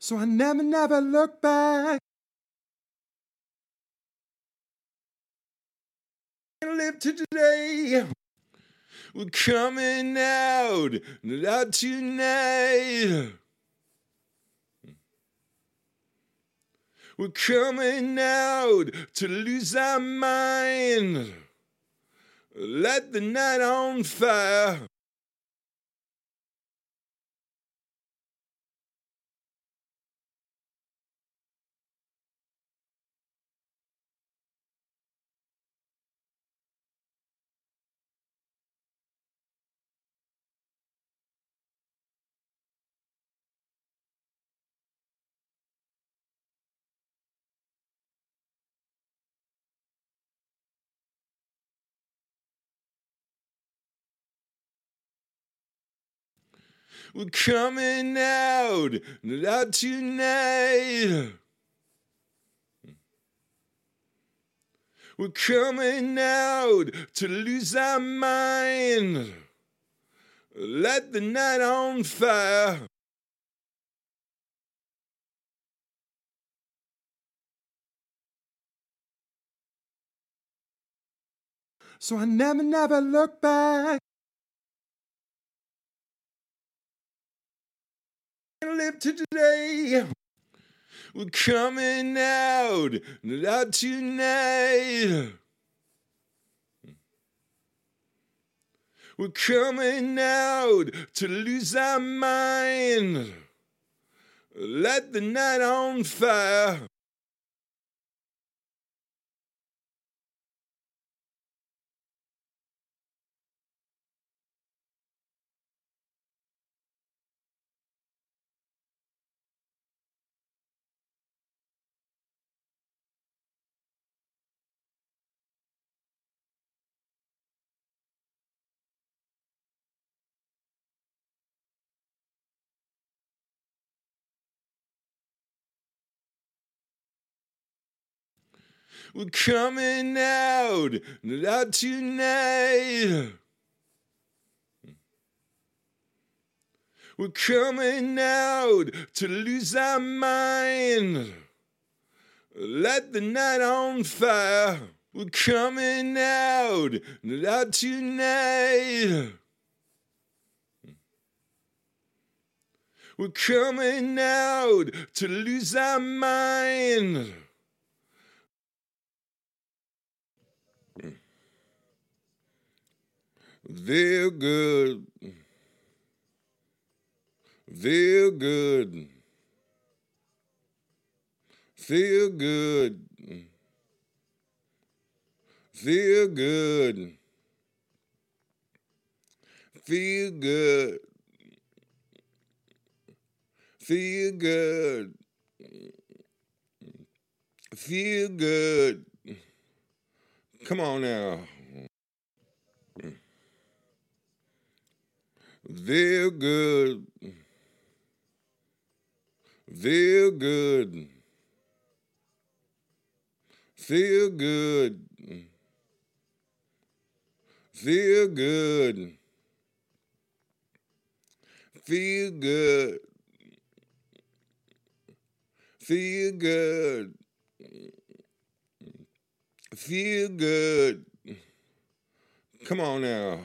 So I never, never look back. Live to today. We're coming out, not tonight. We're coming out to lose our mind. Let the night on fire. We're coming out, not tonight. We're coming out to lose our mind. Let the night on fire. So I never, never look back. To today. We're coming out, not tonight. We're coming out to lose our mind. Let the night on fire. We're coming out, not tonight. We're coming out to lose our mind. Let the night on fire. We're coming out, not tonight. We're coming out to lose our mind. Feel good. Feel good. Feel good. Feel good. Feel good. Feel good. Feel good. Come on now. Feel good. Feel good. Feel good. Feel good. Feel good. Feel good. Feel good. Come on now.